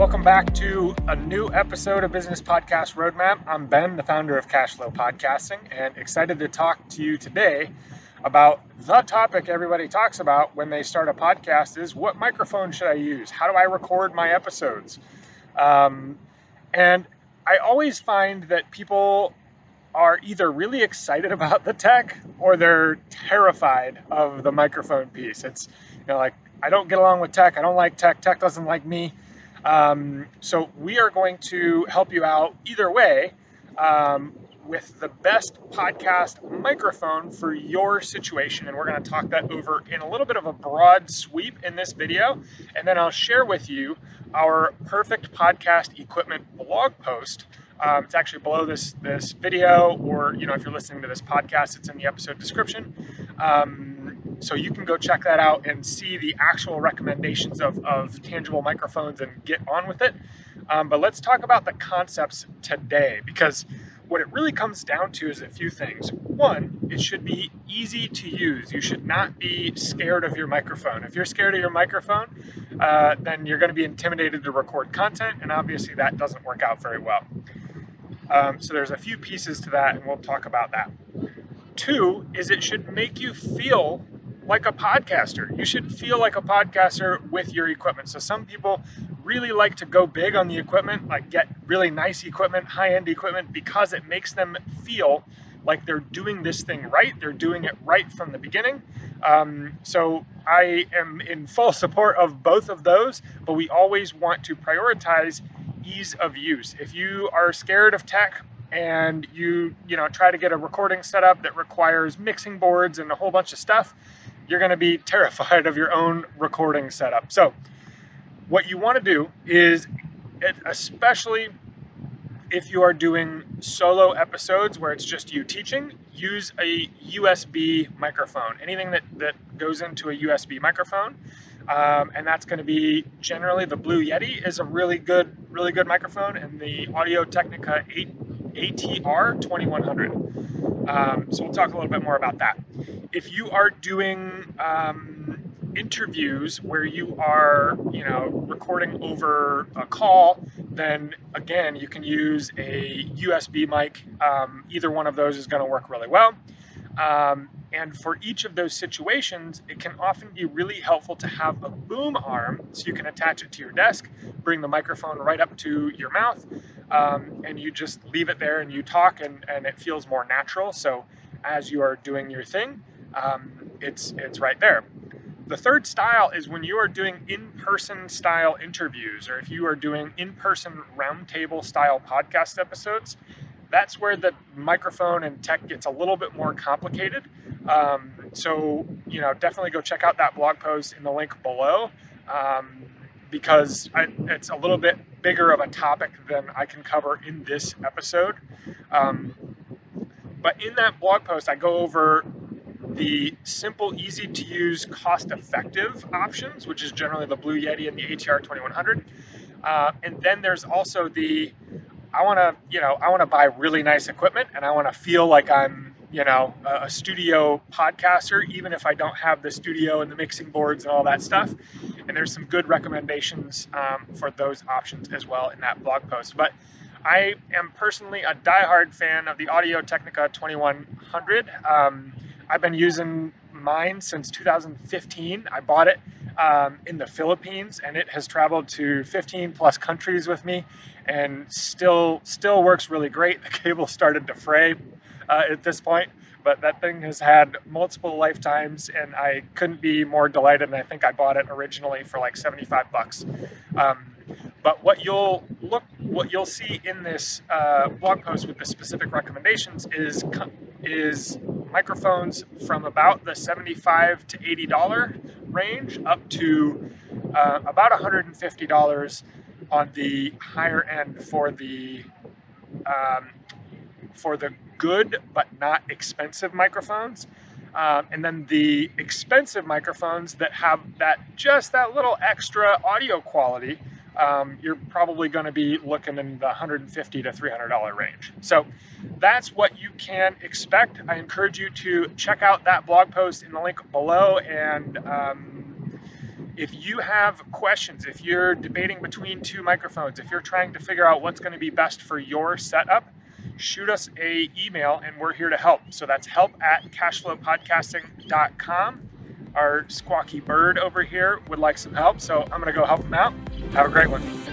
welcome back to a new episode of Business Podcast Roadmap. I'm Ben, the founder of Cashflow Podcasting, and excited to talk to you today about the topic everybody talks about when they start a podcast is what microphone should I use? How do I record my episodes? Um, and I always find that people are either really excited about the tech or they're terrified of the microphone piece. It's you know like I don't get along with tech. I don't like tech. Tech doesn't like me. Um, so we are going to help you out either way um, with the best podcast microphone for your situation. And we're going to talk that over in a little bit of a broad sweep in this video. And then I'll share with you our perfect podcast equipment blog post. Um, it's actually below this this video, or you know, if you're listening to this podcast, it's in the episode description. Um, so you can go check that out and see the actual recommendations of, of tangible microphones and get on with it. Um, but let's talk about the concepts today because what it really comes down to is a few things. One, it should be easy to use. You should not be scared of your microphone. If you're scared of your microphone, uh, then you're going to be intimidated to record content, and obviously that doesn't work out very well. Um, so there's a few pieces to that, and we'll talk about that. Two is it should make you feel like a podcaster. You should feel like a podcaster with your equipment. So some people really like to go big on the equipment, like get really nice equipment, high-end equipment because it makes them feel like they're doing this thing right. They're doing it right from the beginning. Um, so I am in full support of both of those, but we always want to prioritize ease of use. If you are scared of tech, and you you know try to get a recording setup that requires mixing boards and a whole bunch of stuff you're going to be terrified of your own recording setup. So, what you want to do is, especially if you are doing solo episodes where it's just you teaching, use a USB microphone. Anything that, that goes into a USB microphone. Um, and that's going to be generally the Blue Yeti is a really good, really good microphone, and the Audio Technica 8 ATR 2100. Um, so we'll talk a little bit more about that if you are doing um, interviews where you are, you know, recording over a call, then again, you can use a USB mic. Um, either one of those is going to work really well. Um, and for each of those situations, it can often be really helpful to have a boom arm so you can attach it to your desk, bring the microphone right up to your mouth, um, and you just leave it there and you talk, and, and it feels more natural. So as you are doing your thing, um, it's it's right there. The third style is when you are doing in-person style interviews, or if you are doing in-person roundtable style podcast episodes. That's where the microphone and tech gets a little bit more complicated. Um, so you know, definitely go check out that blog post in the link below. Um, because I, it's a little bit bigger of a topic than I can cover in this episode. Um, but in that blog post, I go over the simple, easy to use, cost effective options, which is generally the Blue Yeti and the ATR 2100. Uh, and then there's also the I want to, you know, I want to buy really nice equipment and I want to feel like I'm, you know, a, studio podcaster, even if I don't have the studio and the mixing boards and all that stuff. And there's some good recommendations um, for those options as well in that blog post. But I am personally a diehard fan of the Audio Technica 2100. Um, I've been using mine since 2015. I bought it um, in the Philippines, and it has traveled to 15 plus countries with me, and still still works really great. The cable started to fray uh, at this point, but that thing has had multiple lifetimes, and I couldn't be more delighted. And I think I bought it originally for like 75 bucks. Um, but what you'll look, what you'll see in this uh, blog post with the specific recommendations is is microphones from about the 75 to 80 dollar range up to uh, about 150 dollars on the higher end for the um, for the good but not expensive microphones. Um, and then the expensive microphones that have that just that little extra audio quality um, you're probably going to be looking in the 150 to 300 dollar range. So that's what you can expect. I encourage you to check out that blog post in the link below and um, if you have questions, if you're debating between two microphones, if you're trying to figure out what's going to be best for your setup, shoot us a email and we're here to help. So that's help at cashflowpodcasting.com. Our squawky bird over here would like some help, so I'm to go help him out. Have a great one.